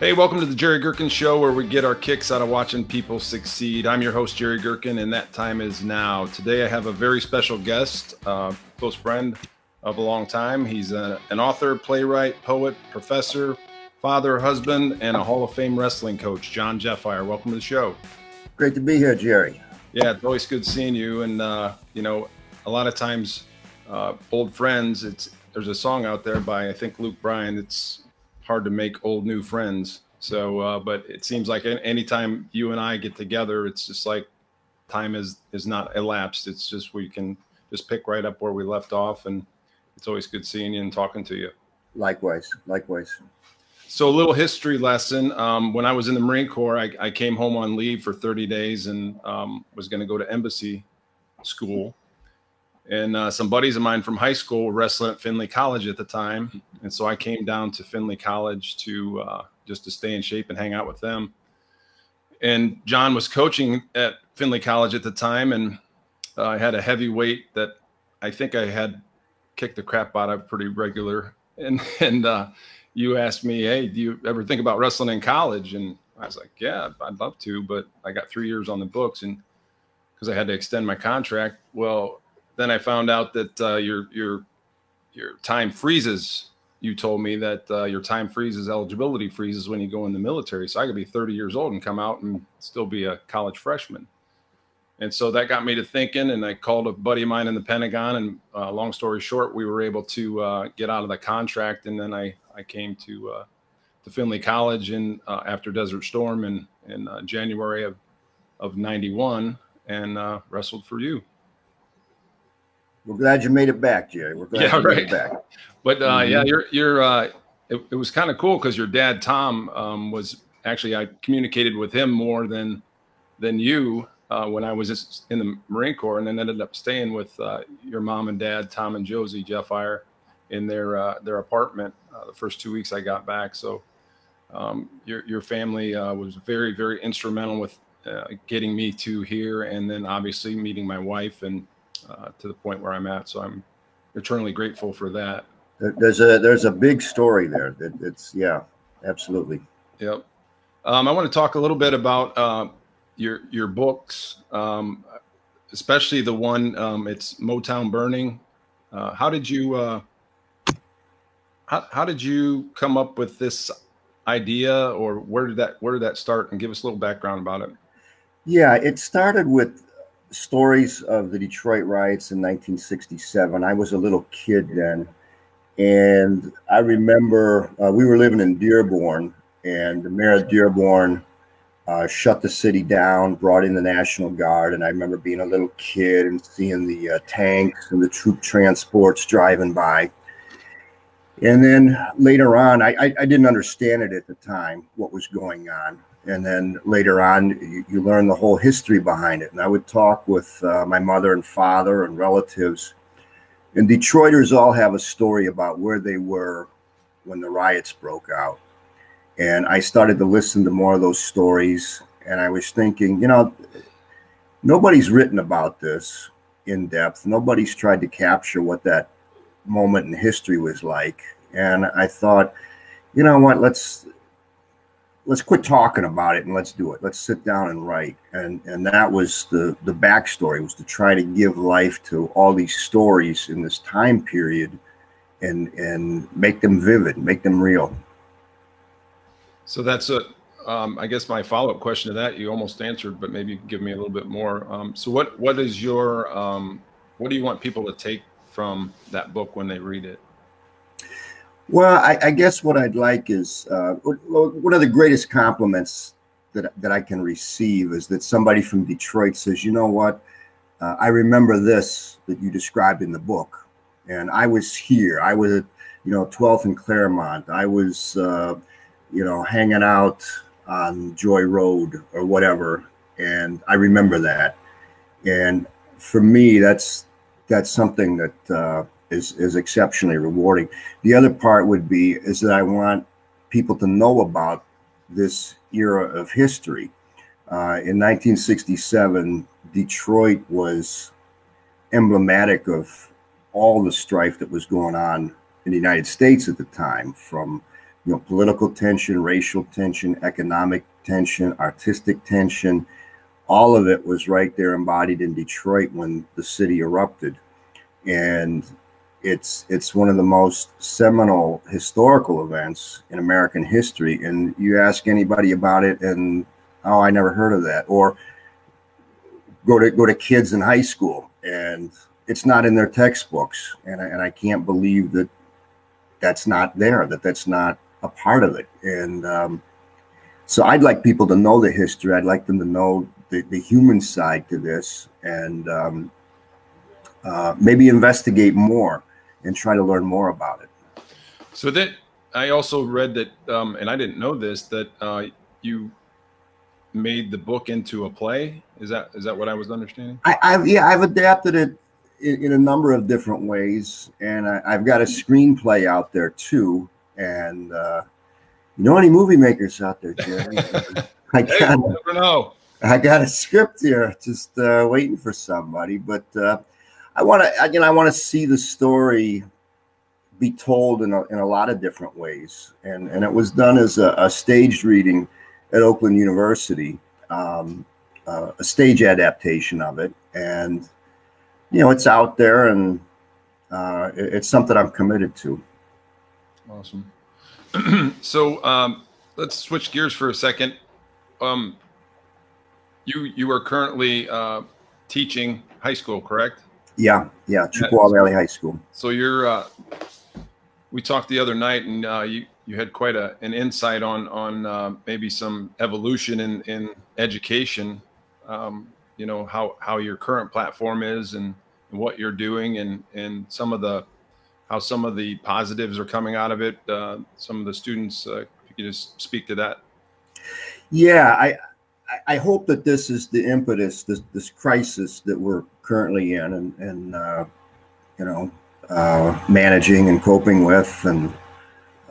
Hey, welcome to the Jerry Gherkin Show, where we get our kicks out of watching people succeed. I'm your host, Jerry Gherkin, and that time is now. Today, I have a very special guest, uh, close friend of a long time. He's a, an author, playwright, poet, professor, father, husband, and a Hall of Fame wrestling coach, John Jeffire. Welcome to the show. Great to be here, Jerry. Yeah, it's always good seeing you. And uh, you know, a lot of times, uh, old friends. It's there's a song out there by I think Luke Bryan. It's hard to make old new friends. So, uh, but it seems like anytime you and I get together, it's just like time is is not elapsed. It's just we can just pick right up where we left off, and it's always good seeing you and talking to you. Likewise, likewise. So, a little history lesson. Um, when I was in the Marine Corps, I, I, came home on leave for 30 days and um, was going to go to embassy school and uh, some buddies of mine from high school were wrestling at Findlay College at the time, and so I came down to Findlay College to uh, just to stay in shape and hang out with them. And John was coaching at Findlay College at the time, and uh, I had a heavy weight that I think I had kicked the crap out of pretty regular. And and uh, you asked me, "Hey, do you ever think about wrestling in college?" And I was like, "Yeah, I'd love to, but I got three years on the books, and because I had to extend my contract." Well, then I found out that uh, your your your time freezes. You told me that uh, your time freezes, eligibility freezes when you go in the military. So I could be 30 years old and come out and still be a college freshman. And so that got me to thinking. And I called a buddy of mine in the Pentagon. And uh, long story short, we were able to uh, get out of the contract. And then I I came to uh, to Findlay College in uh, after Desert Storm in in January of of 91 and wrestled for you. We're glad you made it back, Jerry. We're glad yeah, you right. made it back. But uh, mm-hmm. yeah, you're you're. Uh, it, it was kind of cool because your dad Tom um, was actually I communicated with him more than than you uh, when I was in the Marine Corps, and then ended up staying with uh, your mom and dad, Tom and Josie Jeff Jeffire, in their uh, their apartment uh, the first two weeks I got back. So um, your your family uh, was very very instrumental with uh, getting me to here, and then obviously meeting my wife and uh, to the point where I'm at. So I'm eternally grateful for that. There's a there's a big story there. It, it's yeah, absolutely. Yep. Um, I want to talk a little bit about uh, your your books, um, especially the one um, it's Motown Burning. Uh, how did you uh, how, how did you come up with this idea, or where did that where did that start? And give us a little background about it. Yeah, it started with stories of the Detroit riots in 1967. I was a little kid then. And I remember uh, we were living in Dearborn, and the mayor of Dearborn uh, shut the city down, brought in the National Guard. And I remember being a little kid and seeing the uh, tanks and the troop transports driving by. And then later on, I, I, I didn't understand it at the time, what was going on and then later on you, you, learn the whole history behind it. And i would talk with uh, my mother and father and relatives. And detroiters all have a story about where they were when the riots broke out. And i started to listen to more of those stories. And i was thinking you know nobody's written about this in depth. Nobody's tried to capture what that moment in history was like. And i thought you know what let's let's quit talking about it and let's do it. Let's sit down and write. And and that was the the backstory was to try to give life to all these stories in this time period and and make them vivid, make them real. So that's a um, I guess my follow-up question to that you almost answered, but maybe give me a little bit more. Um, so what what is your um, what do you want people to take from that book when they read it? Well, I, I, guess what I'd like is uh, one of the greatest compliments that, that I can receive is that somebody from Detroit says, you know what, uh, I remember this that you described in the book. And I was here. I was, you know, 12th and Claremont. I was, uh, you know, hanging out on Joy Road or whatever. And I remember that. And for me, that's that's something that uh, is is exceptionally rewarding. The other part would be is that I want people to know about this era of history. Uh, in 1967, Detroit was emblematic of all the strife that was going on in the United States at the time, from you know, political tension, racial tension, economic tension, artistic tension. All of it was right there embodied in Detroit when the city erupted. And it's it's one of the most seminal historical events in American history. And you ask anybody about it, and oh, I never heard of that. Or go to go to kids in high school, and it's not in their textbooks. And I, and I can't believe that that's not there. That that's not a part of it. And um, so I'd like people to know the history. I'd like them to know the, the human side to this, and um, uh, maybe investigate more and try to learn more about it. So that I also read that, um, and I didn't know this, that uh, you made the book into a play. Is that is that what I was understanding? I, have yeah, I've adapted it in, in, a number of different ways, and I, have got a screenplay out there too. And uh, you know any movie makers out there, Jerry? I got, hey, never know. I got a script here, just uh, waiting for somebody. But uh, I want to again, I want to see the story be told in a, in a lot of different ways, and and it was done as a, a staged reading at Oakland University, um, uh, a stage adaptation of it, and you know it's out there, and uh, it, it's something I'm committed to. Awesome. so um, let's switch gears for a second. Um, you you are currently uh, teaching high school, correct? Yeah, yeah, Chippewa Valley High School. So you're. Uh, we talked the other night, and uh, you you had quite a an insight on on uh, maybe some evolution in in education. Um, you know how how your current platform is and, and what you're doing, and and some of the how some of the positives are coming out of it. Uh, some of the students, uh, if you could just speak to that. Yeah, I I hope that this is the impetus, this this crisis that we're currently in, and and uh, you know uh, managing and coping with, and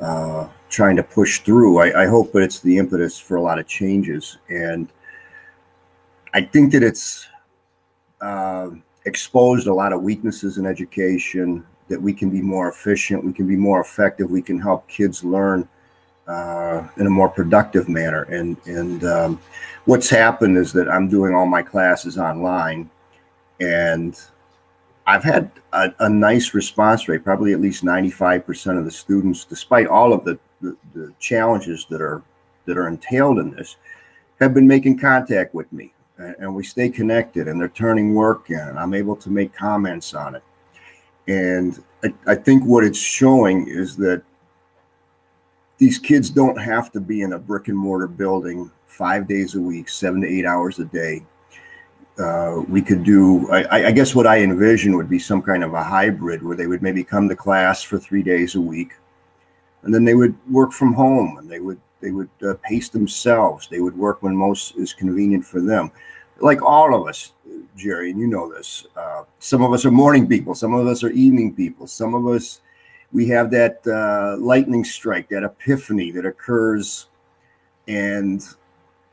uh, trying to push through. I, I hope that it's the impetus for a lot of changes, and I think that it's uh, exposed a lot of weaknesses in education. That we can be more efficient, we can be more effective, we can help kids learn uh, in a more productive manner. And and um, what's happened is that I'm doing all my classes online, and I've had a, a nice response rate, probably at least 95% of the students, despite all of the, the, the challenges that are that are entailed in this, have been making contact with me, and, we stay connected, and they're turning work in, and I'm able to make comments on it. And I, I think what it's showing is that these kids don't have to be in a brick and mortar building five days a week, seven to eight hours a day. Uh, we could do, I, I, guess what I envision would be some kind of a hybrid where they would maybe come to class for three days a week and then they would work from home and they would they would uh, pace themselves they would work when most is convenient for them like all of us jerry and you know this uh, some of us are morning people some of us are evening people some of us we have that uh, lightning strike, that epiphany that occurs. And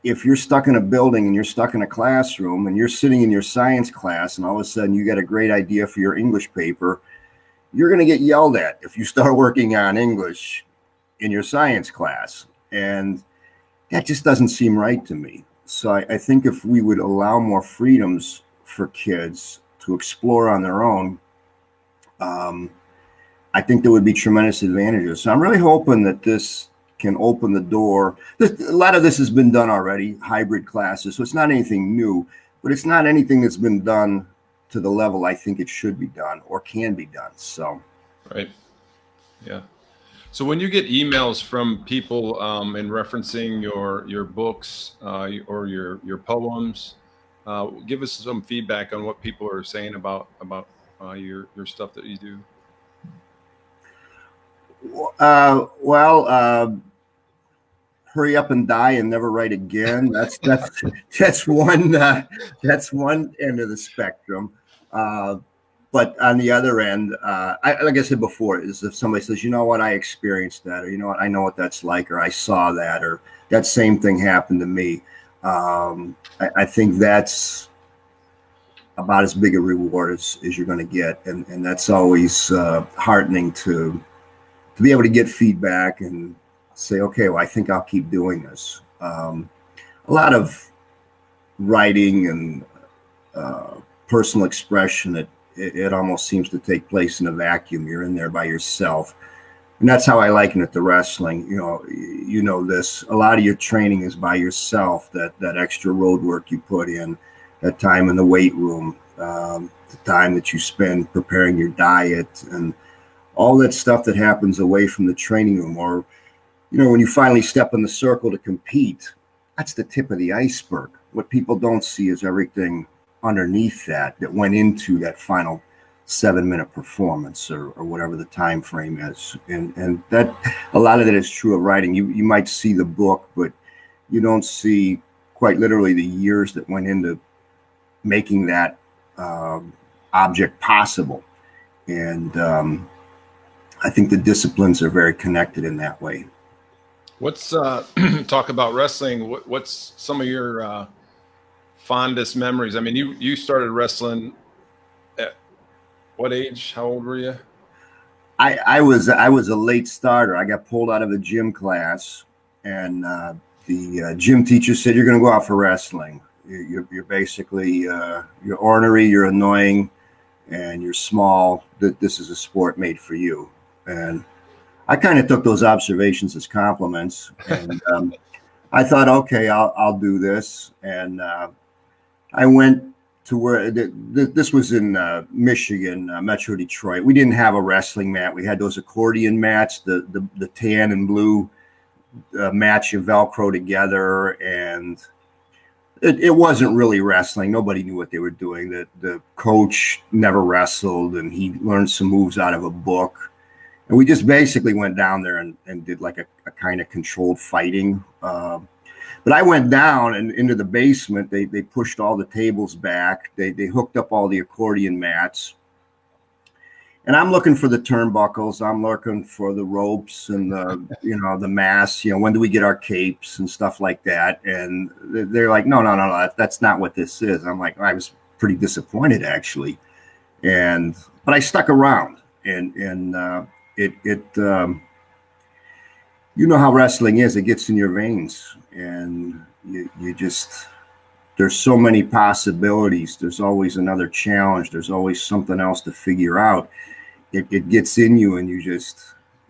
if you're stuck in a building and you're stuck in a classroom and you're sitting in your science class and all of a sudden you get a great idea for your English paper, you're going to get yelled at if you start working on English in your science class. And that just doesn't seem right to me. So I, I think if we would allow more freedoms for kids to explore on their own, um, I think there would be tremendous advantages. So I'm really hoping that this can open the door. A lot of this has been done already, hybrid classes. So it's not anything new, but it's not anything that's been done to the level I think it should be done or can be done. So, right. Yeah. So when you get emails from people um, in referencing your your books uh, or your your poems, uh, give us some feedback on what people are saying about about uh, your your stuff that you do. Uh, well, uh, hurry up and die and never write again. That's that's that's one uh, that's one end of the spectrum. Uh, but on the other end, uh, I, like I said before, is if somebody says, you know what, I experienced that, or you know what, I know what that's like, or I saw that, or that same thing happened to me. Um, I, I think that's about as big a reward as, as you're going to get, and and that's always uh, heartening to to be able to get feedback and say, okay, well, I think I'll keep doing this. Um, a lot of writing and uh, personal expression that it, it, almost seems to take place in a vacuum. You're in there by yourself. And that's how I liken it to wrestling. You know, you know this. A lot of your training is by yourself. That that extra road work you put in, that time in the weight room, um, the time that you spend preparing your diet, and all that stuff that happens away from the training room. Or, you know, when you finally step in the circle to compete, that's the tip of the iceberg. What people don't see is everything underneath that that went into that final seven minute performance or, or whatever the time frame is and and that a lot of that is true of writing you you might see the book but you don't see quite literally the years that went into making that um, object possible and um, i think the disciplines are very connected in that way what's uh talk about wrestling what, what's some of your uh fondest memories? I mean, you you started wrestling at what age? How old were you? I I was I was a late starter. I got pulled out of a gym class, and uh, the uh, gym teacher said, "You're going to go out for wrestling. You're, you're basically uh, you're ornery, you're annoying, and you're small. That this is a sport made for you." And I kind of took those observations as compliments, and um, I thought, okay, I'll I'll do this, and uh, I went to where the, the, this was in uh, Michigan, uh, Metro Detroit. We didn't have a wrestling mat. We had those accordion mats, the the, the tan and blue uh, match of Velcro together, and it, it wasn't really wrestling. Nobody knew what they were doing. The the coach never wrestled, and he learned some moves out of a book. And we just basically went down there and, and did like a, a kind of controlled fighting. Uh, but I went down and into the basement. They they pushed all the tables back. They they hooked up all the accordion mats. And I'm looking for the turnbuckles. I'm looking for the ropes and the you know the mass. You know when do we get our capes and stuff like that? And they're like, no, no, no, no. That's not what this is. I'm like, I was pretty disappointed actually, and but I stuck around and and uh, it it. Um, you know how wrestling is; it gets in your veins, and you, you just there's so many possibilities. There's always another challenge. There's always something else to figure out. It, it gets in you, and you just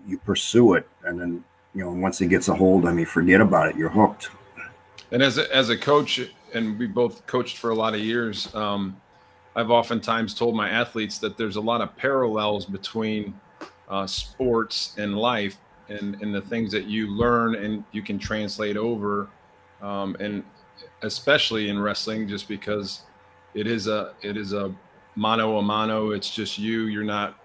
you pursue it, and then you know once it gets a hold on you, forget about it. You're hooked. And as a, as a coach, and we both coached for a lot of years. Um, I've oftentimes told my athletes that there's a lot of parallels between uh, sports and life and and the things that you learn and you can translate over um, and especially in wrestling just because it is a it is a mano a mano. It's just you. You're not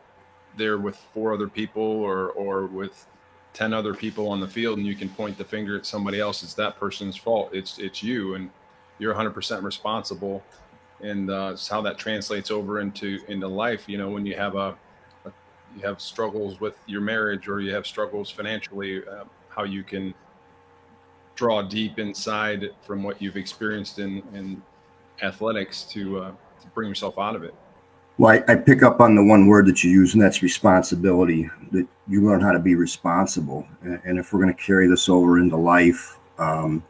there with four other people or or with 10 other people on the field and you can point the finger at somebody else. It's that person's fault. It's it's you and you're 100% responsible. And uh, it's how that translates over into into life. You know when you have a you have struggles with your marriage or you have struggles financially, uh, how you can draw deep inside from what you've experienced in, in athletics to, uh, to bring yourself out of it. Well, I, I, pick up on the one word that you use, and that's responsibility. That you learn how to be responsible. And, and if we're going to carry this over into life, um,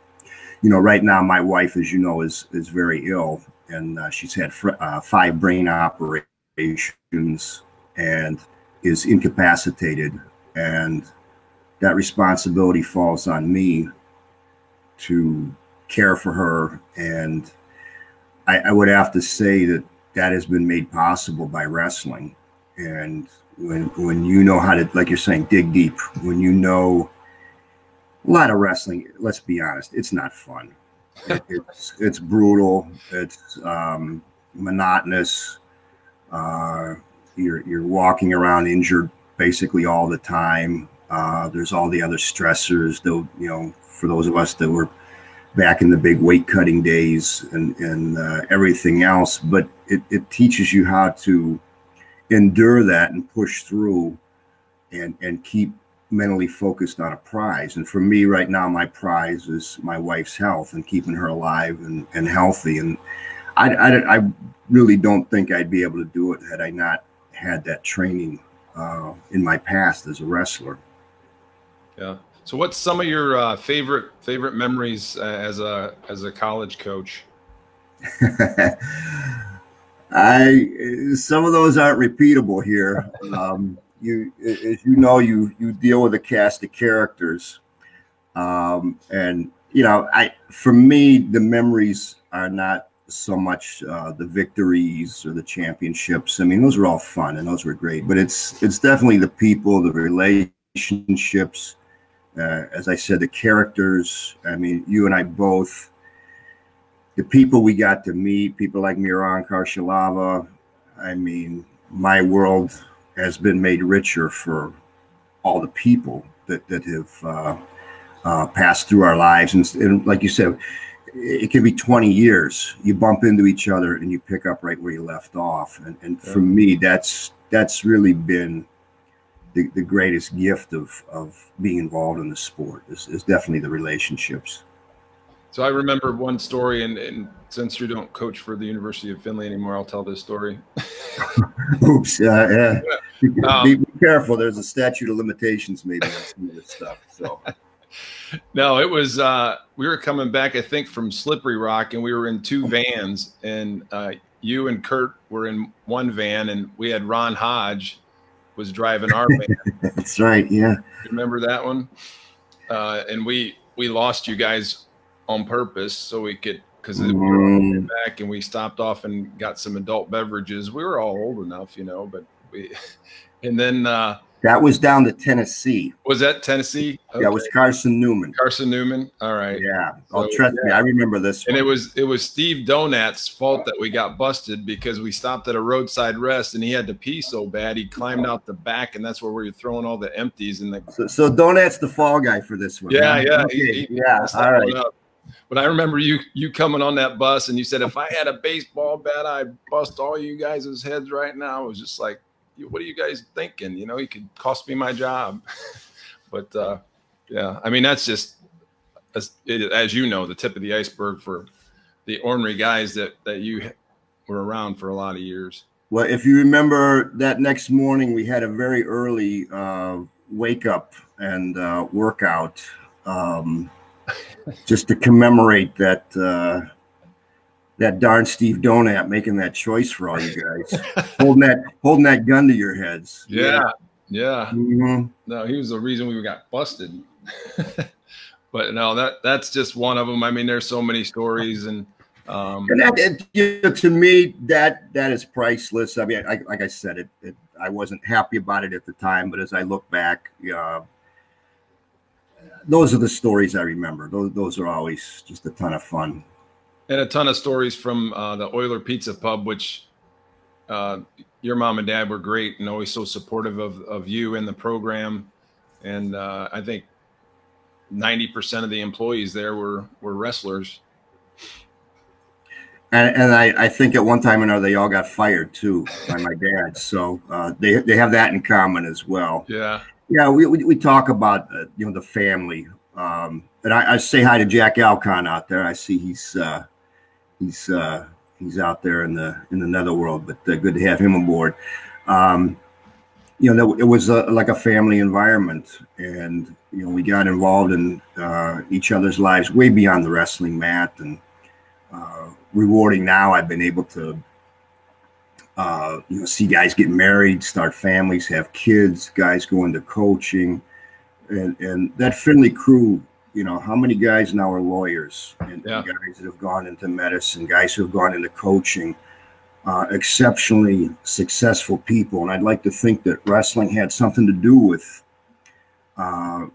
you know, right now my wife, as you know, is is very ill, and uh, she's had fr- uh, five brain operations, and is incapacitated and that responsibility falls on me to care for her. And I, I, would have to say that that has been made possible by wrestling. And when when you know how to like you're saying dig deep when you know a lot of wrestling let's be honest it's not fun. It, it's it's brutal. It's um, monotonous. Uh, you're you're walking around injured basically all the time. Uh, there's all the other stressors, though. You know, for those of us that were back in the big weight cutting days and and uh, everything else, but it, it teaches you how to endure that and push through, and and keep mentally focused on a prize. And for me right now, my prize is my wife's health and keeping her alive and, and healthy. And I, I, I really don't think I'd be able to do it had I not had that training uh, in my past as a wrestler. Yeah. So, what's some of your uh, favorite favorite memories uh, as a as a college coach? I some of those aren't repeatable here. Um, you, as you know, you you deal with a cast of characters, um, and you know, I for me the memories are not so much uh, the victories or the championships. I mean, those are all fun and those were great, but it's it's definitely the people, the relationships. Uh, as I said, the characters. I mean, you and I both. The people we got to meet, people like Miran Kharshalava. I mean, my world has been made richer for all the people that that have uh, uh, passed through our lives, and, and like you said, it can be 20 years. You bump into each other and you pick up right where you left off. And, and for me that's that's really been the, the greatest gift of of being involved in the sport is, is definitely the relationships. So i remember one story and, and since you don't coach for the university of Findlay anymore i'll tell this story. Oops uh, yeah. Um, be, be, careful. There's a statute of limitations maybe on some of this stuff so no, it was uh we were coming back, I think, from Slippery Rock, and we were in two vans, and uh you and Kurt were in one van, and we had Ron Hodge was driving our van. That's right, yeah. Remember that one? Uh and we we lost you guys on purpose so we could because we were mm. back and we stopped off and got some adult beverages. We were all old enough, you know, but we and then uh that was down to Tennessee. Was that Tennessee? Okay. Yeah, it was Carson Newman. Carson Newman. All right. Yeah. Oh, trust yeah. me, I remember this. And one. it was it was Steve Donat's fault that we got busted because we stopped at a roadside rest and he had to pee so bad he climbed out the back and that's where we were throwing all the empties and the. So, so Donat's the fall guy for this one. Yeah, yeah, okay. he, he, yeah. All right. But I remember you you coming on that bus and you said if I had a baseball bat I'd bust all you guys' heads right now. It was just like what are you guys thinking? You know, he could cost me my job. but uh, yeah, I mean, that's just as, it, as you know, the tip of the iceberg for the ornery guys that that you were around for a lot of years. Well, if you remember that next morning, we had a very early uh, wake up and uh, workout um, just to commemorate that uh, that darn Steve Donat making that choice for all you guys, holding that holding that gun to your heads. Yeah, yeah. Mm-hmm. No, he was the reason we got busted. but no, that that's just one of them. I mean, there's so many stories, and um, and that, it, to me, that that is priceless. I mean, I, like I said, it, it, I wasn't happy about it at the time, but as I look back, uh, those are the stories I remember. Those those are always just a ton of fun and a ton of stories from uh, the Oiler Pizza Pub, which uh, your mom and dad were great and always so supportive of, of you and the program. And uh, I think 90% of the employees there were, were wrestlers. And, and I, I, think at one time or another, they all got fired too by my dad. So uh, they, they have that in common as well. Yeah. Yeah. We, we, we talk about, uh, you know, the family. Um, and I, I, say hi to Jack Alcon out there. I see he's, uh, he's uh, he's out there in the in the netherworld, but uh, good to have him aboard. Um, you know, it was a, like a family environment, and you know, we got involved in uh, each other's lives way beyond the wrestling mat, and uh, rewarding. Now, I've been able to. Uh, you know, see guys get married, start families, have kids, guys go into coaching, and and that Findlay crew you know, how many guys now are lawyers and yeah. guys that have gone into medicine, guys who have gone into coaching, uh, exceptionally successful people. And I'd like to think that wrestling had something to do with uh,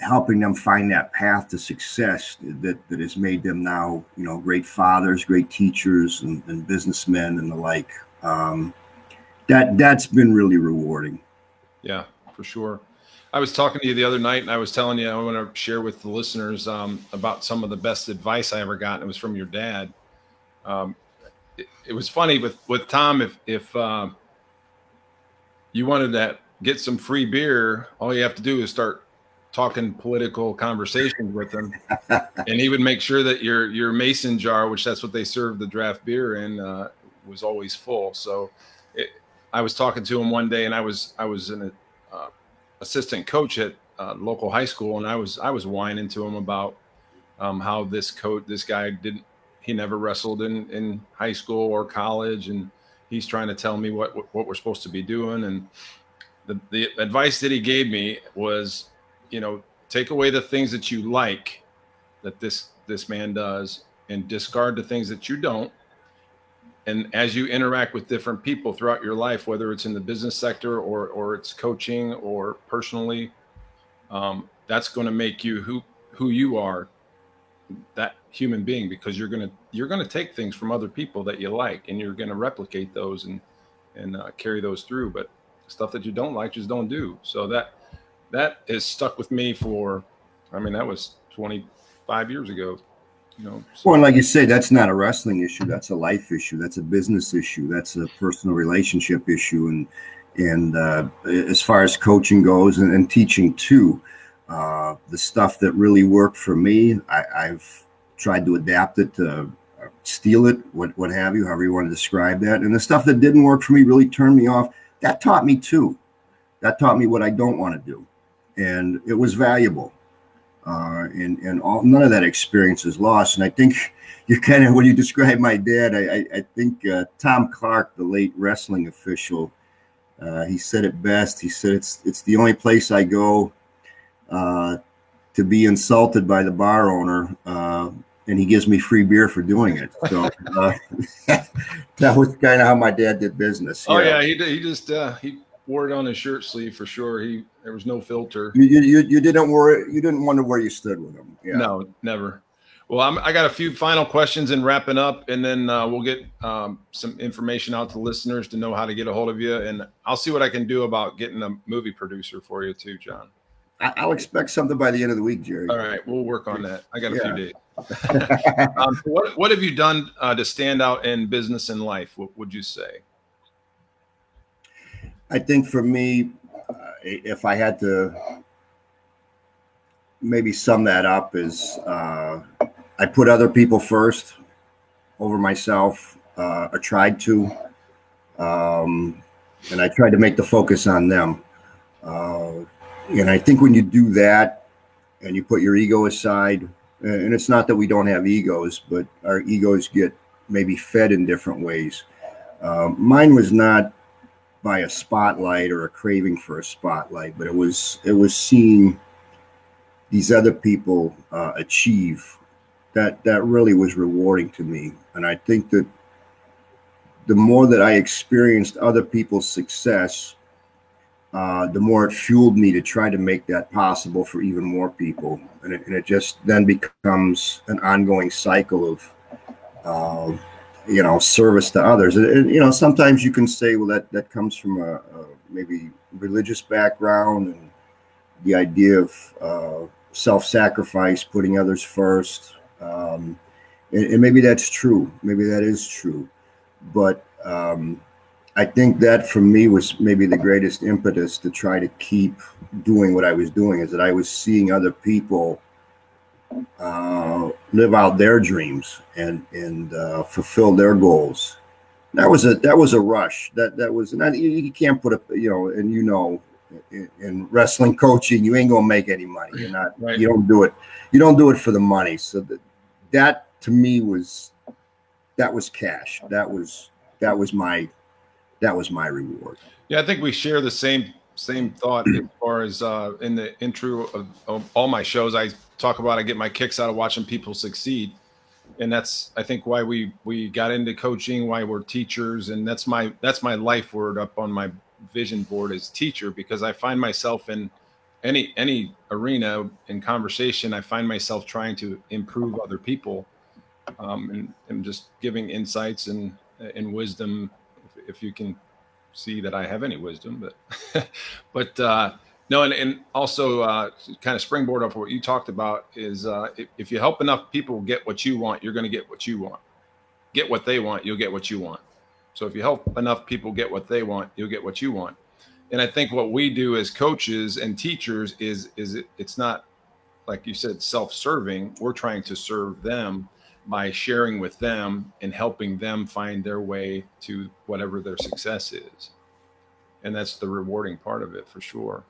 helping them find that path to success that, that has made them now, you know, great fathers, great teachers, and, and businessmen and the like. Um, that that's been really rewarding. Yeah, for sure. I was talking to you the other night, and I was telling you I want to share with the listeners um, about some of the best advice I ever got. it was from your dad. Um, it, it, was funny with with Tom. If if uh, you wanted to get some free beer, all you have to do is start talking political conversations with him, and he would make sure that your your mason jar, which that's what they serve the draft beer in, uh, was always full. So, it, I was talking to him one day, and I was I was in a uh, assistant coach at uh, local high school, and I was I was whining to him about um, how this coach, this guy didn't, he never wrestled in in high school or college, and he's trying to tell me what what we're supposed to be doing. And the the advice that he gave me was, you know, take away the things that you like that this this man does, and discard the things that you don't and as you interact with different people throughout your life whether it's in the business sector or or it's coaching or personally um, that's going to make you who who you are that human being because you're going to you're going to take things from other people that you like and you're going to replicate those and and uh, carry those through. But stuff that you don't like just don't do. So that that is stuck with me for i mean that was 25 years ago know. So. Well, like you say, that's not a wrestling issue. That's a life issue. That's a business issue. That's a personal relationship issue. And and uh, as far as coaching goes and, and teaching too, uh, the stuff that really worked for me, I, I've tried to adapt it to uh, steal it, what what have you, however you want to describe that. And the stuff that didn't work for me really turned me off. That taught me too. That taught me what I don't want to do, and it was valuable uh, and and all none of that experience is lost. And I think you kind of when you describe my dad, I I, I think uh, Tom Clark, the late wrestling official, uh, he said it best. He said it's it's the only place I go uh, to be insulted by the bar owner. Uh, and he gives me free beer for doing it. So uh, that was kind of how my dad did business. Oh yeah, he he just he wore it on his shirt sleeve for sure. He there was no filter. You you, you didn't worry. You didn't wonder where you stood with him. Yeah. No, never. Well, I'm, i got a few final questions and wrapping up, and then uh, we'll get um, some information out to listeners to know how to get a hold of you. And I'll see what I can do about getting a movie producer for you too, John. I'll expect something by the end of the week, Jerry. All right, we'll work on that. I got a yeah. few days. um, what What have you done uh, to stand out in business and life? What would you say? I think for me, uh, if I had to maybe sum that up, is uh, I put other people first over myself. Uh, I tried to, um, and I tried to make the focus on them. Uh, and I think when you do that, and you put your ego aside, and it's not that we don't have egos, but our egos get maybe fed in different ways. Uh, mine was not by a spotlight or a craving for a spotlight, but it was it was seeing these other people uh, achieve that that really was rewarding to me, and I think that the more that I experienced other people's success, uh, the more it fueled me to try to make that possible for even more people, and it, and it just then becomes an ongoing cycle of. Uh, you know service to others. And, you know sometimes you can say well that that comes from a, a maybe religious background and the idea of uh, self-sacrifice putting others first. Um, and, and, maybe that's true. Maybe that is true. But um, i think that for me was maybe the greatest impetus to try to keep doing what i was doing is that i was seeing other people uh, live out their dreams and and uh, fulfill their goals. That was a that was a rush. That that was not you, you can't put a you know and you know in, in, wrestling coaching you ain't gonna make any money. You're not right. you don't do it you don't do it for the money. So that that to me was that was cash. That was that was my that was my reward. Yeah, I think we share the same same thought as far as uh, in the intro of, of all my shows. I talk about I get my kicks out of watching people succeed. And that's I think why we we got into coaching, why we're teachers, and that's my that's my life word up on my vision board as teacher because I find myself in any any arena in conversation, I find myself trying to improve other people, um, and, and just giving insights and and wisdom. If, if you can see that I have any wisdom, but but uh, no, and, and also uh, kind of springboard off what you talked about is uh, if, if you help enough people get what you want, you're going to get what you want. Get what they want, you'll get what you want. So if you help enough people get what they want, you'll get what you want. And I think what we do as coaches and teachers is is it, it's not like you said self-serving. We're trying to serve them by sharing with them and helping them find their way to whatever their success is. And that's the rewarding part of it for sure.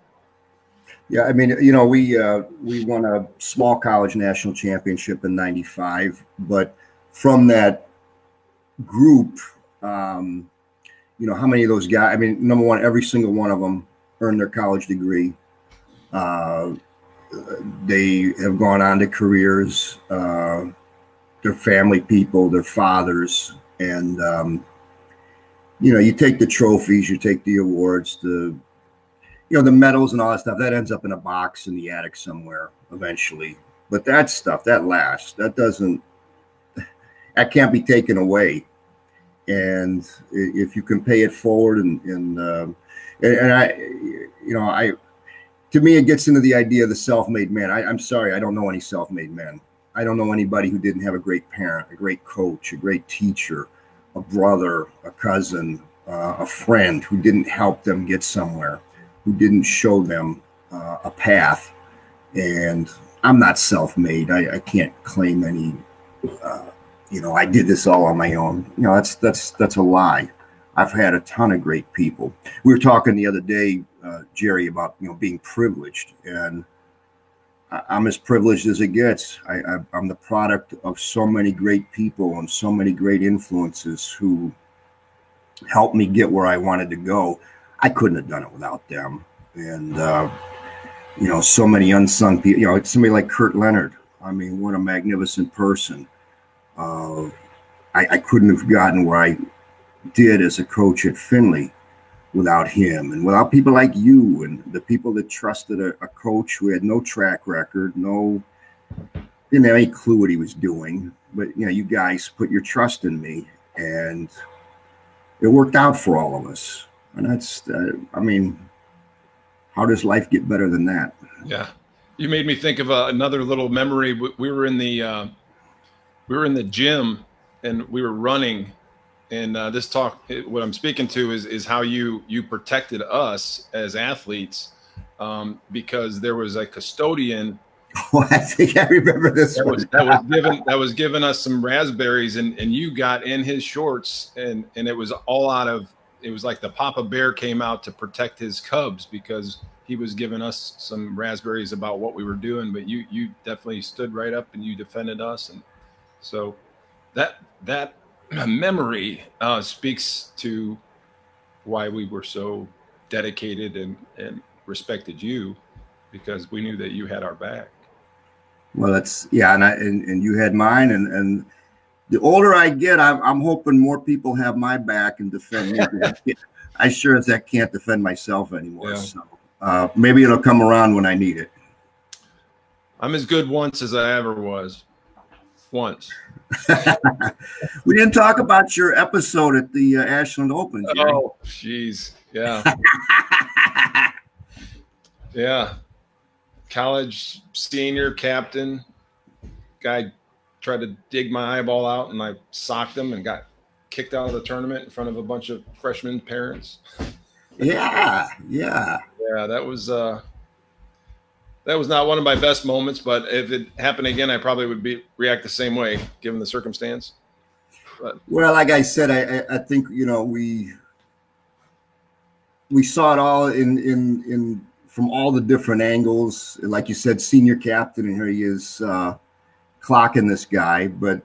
Yeah, I mean, you know, we uh, we won a small college national championship in '95, but from that group, um, you know, how many of those guys? I mean, number one, every single one of them earned their college degree. Uh, they have gone on to careers. Uh, their family people, their fathers, and um, you know, you take the trophies, you take the awards, the you know, the medals and all that stuff. That ends up in a box in the attic somewhere eventually. But that stuff, that lasts. That doesn't. That can't be taken away. And if you can pay it forward, and and, um, and, and I, you know, I to me, it gets into the idea of the self-made man. I, I'm sorry, I don't know any self-made men. I don't know anybody who didn't have a great parent, a great coach, a great teacher, a brother, a cousin, uh, a friend who didn't help them get somewhere, who didn't show them uh, a path. And I'm not self-made. I, I can't claim any. Uh, you know, I did this all on my own. You know, that's that's that's a lie. I've had a ton of great people. We were talking the other day, uh, Jerry, about you know being privileged, and I'm as privileged as it gets. I, I, I'm the product of so many great people and so many great influences who helped me get where I wanted to go. I couldn't have done it without them, and uh, you know, so many unsung people. You know, somebody like Kurt Leonard. I mean, what a magnificent person. Uh, I, I couldn't have gotten where I did as a coach at Findlay without him and without people like you and the people that trusted a, a, coach who had no track record, no didn't have any clue what he was doing. But you know, you guys put your trust in me, and it worked out for all of us. And that's, uh, I mean, how does life get better than that? Yeah, you made me think of uh, another little memory. We were in the uh, we were in the gym and we were running and uh, this talk what i'm speaking to is is how you you protected us as athletes um, because there was a custodian oh, i think i remember this that was, that was given that was giving us some raspberries and and you got in his shorts and and it was all out of it was like the papa bear came out to protect his cubs because he was giving us some raspberries about what we were doing but you you definitely stood right up and you defended us and so that that memory uh, speaks to why we were so dedicated and, and respected you because we knew that you had our back. Well, that's yeah, and I and, and you had mine, and and the older I get, I'm I'm hoping more people have my back and defend me. I sure as that can't defend myself anymore. Yeah. So uh, maybe it'll come around when I need it. I'm as good once as I ever was. Once. we didn't talk about your episode at the uh, Ashland Open. Jerry. Oh, jeez, yeah, yeah. College senior captain guy tried to dig my eyeball out, and I socked him and got kicked out of the tournament in front of a bunch of freshman parents. yeah, yeah, yeah. That was uh, that was not one of my best moments, but if it happened again, I probably would be react the same way given the circumstance. But well, like I said, I, I think you know we we saw it all in in in from all the different angles. Like you said, senior captain, and here he is uh, clocking this guy. But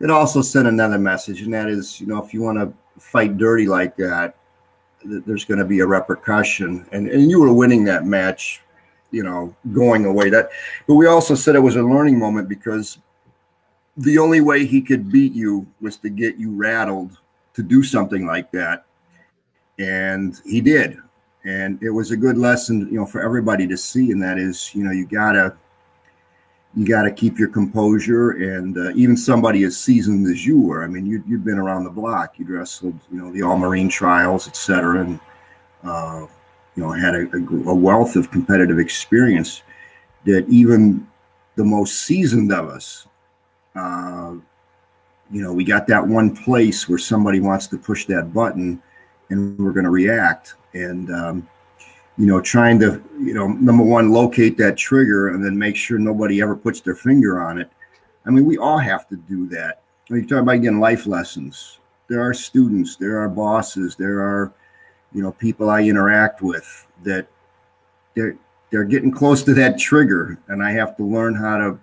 it also sent another message, and that is, you know, if you want to fight dirty like that, there's going to be a repercussion. And and you were winning that match you know going away that but we also said it was a learning moment because the only way he could beat you was to get you rattled to do something like that and he did and it was a good lesson you know for everybody to see and that is you know you gotta you gotta keep your composure and uh, even somebody as seasoned as you were i mean you, you've been around the block you wrestled you know the all marine trials etc and uh, you know, had a, a, wealth of competitive experience that even the most seasoned of us, uh, you know, we got that one place where somebody wants to push that button and we're going to react. And, um, you know, trying to, you know, number one, locate that trigger and then make sure nobody ever puts their finger on it. I mean, we all have to do that. You talk about getting life lessons, there are students, there are bosses, there are, you know people I interact with that they're they're getting close to that trigger, and I have to learn how to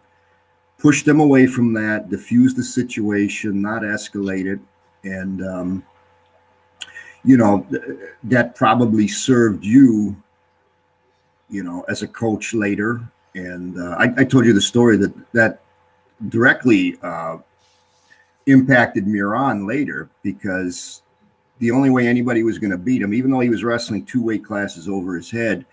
push them away from that, diffuse the situation, not escalate it, and um, you know that probably served you, you know, as a coach later. And uh, I, I, told you the story that that directly uh, impacted Miran later because the only way anybody was going to beat him, even though he was wrestling two weight classes over his head,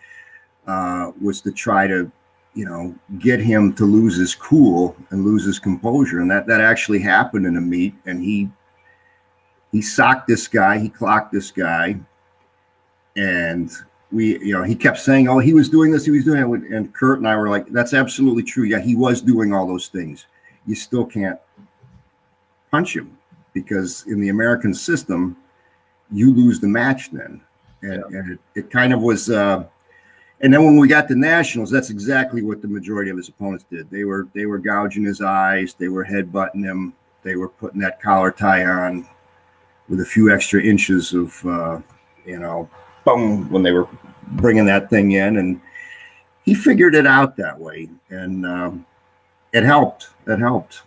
uh, was to try to, you know, get him to lose his cool and lose his composure, and that that actually happened in a meet, and he he socked this guy, he clocked this guy, and we, you know, he kept saying, "Oh, he was doing this, he was doing it," and Kurt and I were like, "That's absolutely true. Yeah, he was doing all those things. You still can't punch him because in the American system, you lose the match then. And, yeah. and it, it, kind of was. Uh, and then when we got to nationals, that's exactly what the majority of his opponents did. They were they were gouging his eyes, they were headbutting him, they were putting that collar tie on with a few extra inches of uh, you know, boom when they were bringing that thing in, and he figured it out that way, and um, it helped. It helped.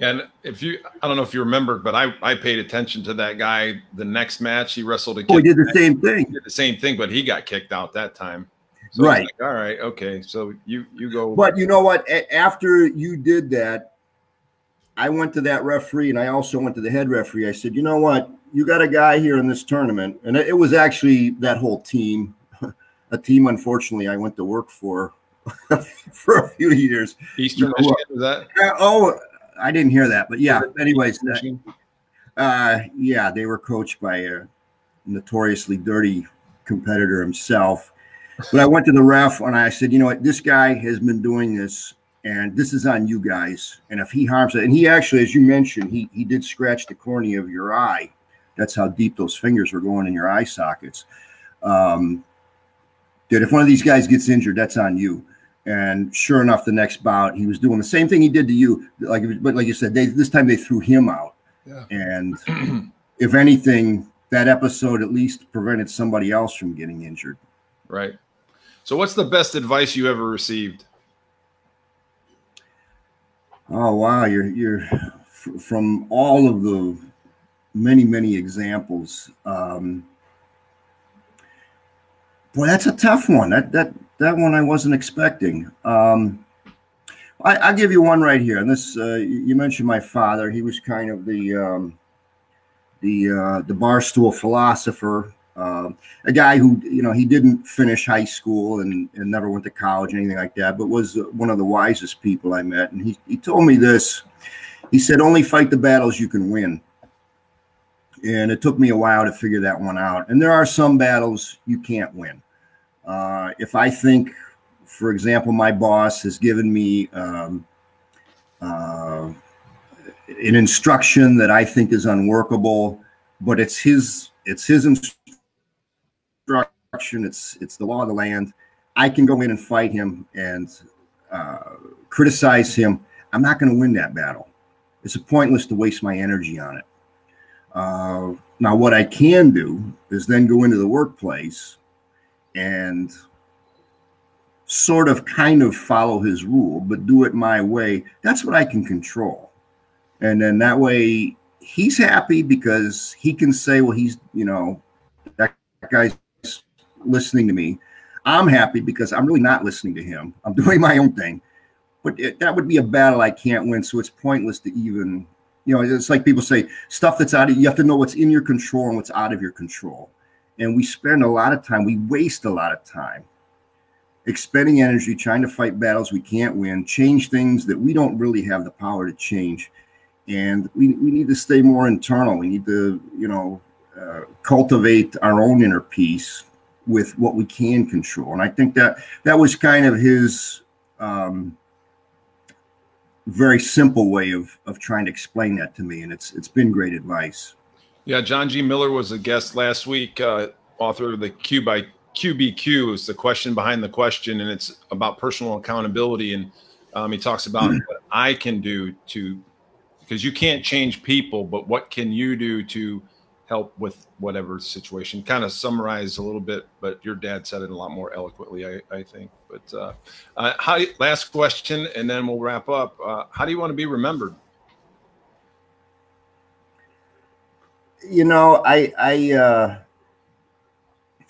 And if you, I don't know if you remember, but I, I paid attention to that guy. The next match, he wrestled a Oh, he did the same thing. did the same thing, but he got kicked out that time. So right. Like, All right. Okay. So you you go. But you know what? After you did that, I went to that referee, and I also went to the head referee. I said, you know what? You got a guy here in this tournament, and it, was actually that whole team, a team. Unfortunately, I went to work for for a few years. Eastern you know, Michigan, that? Uh, oh, I didn't hear that, but yeah. Anyways, that, uh, yeah, they were coached by a notoriously dirty competitor himself. But I went to the ref and I said, you know what, this guy has been doing this, and this is on you guys. And if he harms it, and he actually, as you mentioned, he he did scratch the cornea of your eye. That's how deep those fingers were going in your eye sockets. Um, that if one of these guys gets injured, that's on you. And sure enough, the next bout, he was doing the same thing he did to you. Like, but like you said, they, this time they threw him out. Yeah. And if anything, that episode at least prevented somebody else from getting injured. Right. So, what's the best advice you ever received? Oh wow, you're you're f- from all of the many many examples. Um, boy, that's a tough one. That that that one I wasn't expecting. Um, I, will give you one right here. And this, uh, you mentioned my father. He was kind of the um, the uh, the barstool philosopher, uh, a guy who you know he didn't finish high school and, and never went to college, or anything like that, but was one of the wisest people I met. And he he told me this. He said, "Only fight the battles you can win." And it took me a while to figure that one out. And there are some battles you can't win. Uh, if I think, for example, my boss has given me um, uh, an instruction that I think is unworkable, but it's his it's his instruction. It's it's the law of the land. I can go in and fight him and uh, criticize him. I'm not going to win that battle. It's pointless to waste my energy on it. Uh, now, what I can do is then go into the workplace and sort of kind of follow his rule, but do it my way. That's what I can control. And then that way he's happy because he can say, well, he's, you know, that guy's listening to me. I'm happy because I'm really not listening to him. I'm doing my own thing. But it, that would be a battle I can't win. So it's pointless to even, you know, it's like people say stuff that's out of, you have to know what's in your control and what's out of your control. And we spend a lot of time, we waste a lot of time expending energy trying to fight battles we can't win, change things that we don't really have the power to change. And we, we need to stay more internal. We need to, you know, uh, cultivate our own inner peace with what we can control. And I think that that was kind of his um, very simple way of of trying to explain that to me. And it's it's been great advice. Yeah, John G. Miller was a guest last week, uh, author of the Q by QBQ is the question behind the question, and it's about personal accountability. And um, he talks about mm-hmm. what I can do to, because you can't change people, but what can you do to help with whatever situation. Kind of summarize a little bit, but your dad said it a lot more eloquently, I, I think. But uh, uh, how? Last question, and then we'll wrap up. Uh, how do you want to be remembered? You know, I I uh,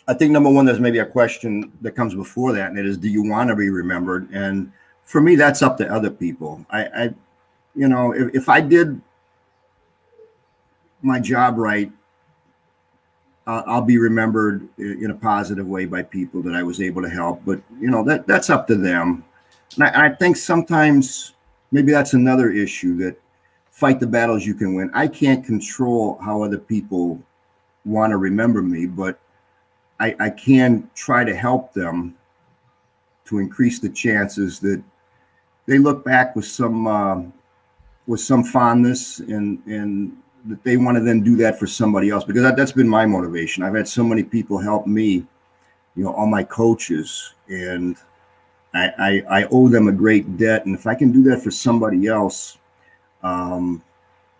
I think number one, there's maybe a question that comes before that, and it is, do you want to be remembered? And for me, that's up to other people. I, I you know, if, if I did my job right, I'll be remembered in a positive way by people that I was able to help. But you know that that's up to them. And I, I think sometimes maybe that's another issue that fight the battles you can win. I can't control how other people want to remember me, but I, I can try to help them to increase the chances that they look back with some uh, with some fondness and and that they want to then do that for somebody else because that, that's been my motivation. I've had so many people help me, you know, all my coaches, and I, I, I owe them a great debt. And if I can do that for somebody else, um,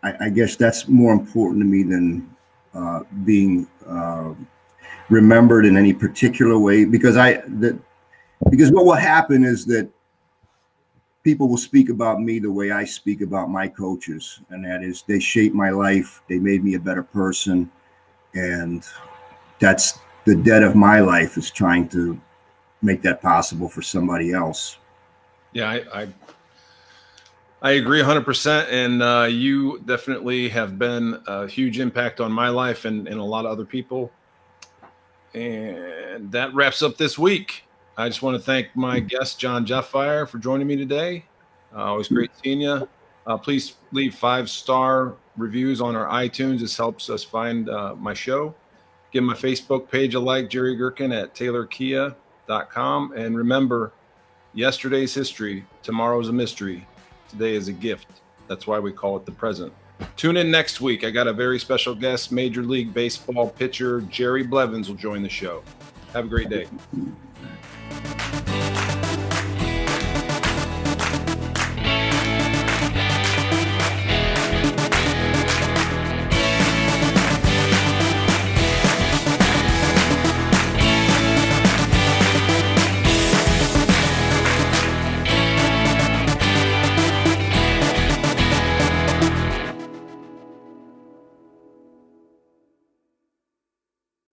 I, I guess that's more important to me than uh, being uh, remembered in any particular way because I that because what will happen is that people will speak about me the way I speak about my coaches, and that is they shaped my life, they made me a better person, and that's the debt of my life is trying to make that possible for somebody else. Yeah, I I, I agree 100%. And uh, you definitely have been a huge impact on my life and, and a lot of other people. And that wraps up this week. I just want to thank my guest, John Jeffire, for joining me today. Uh, always great seeing you. Uh, please leave five star reviews on our iTunes. This helps us find uh, my show. Give my Facebook page a like, Jerry Gherkin at taylorkia.com. And remember, yesterday's history, tomorrow's a mystery, today is a gift. That's why we call it the present. Tune in next week. I got a very special guest, Major League Baseball pitcher Jerry Blevins will join the show. Have a great day.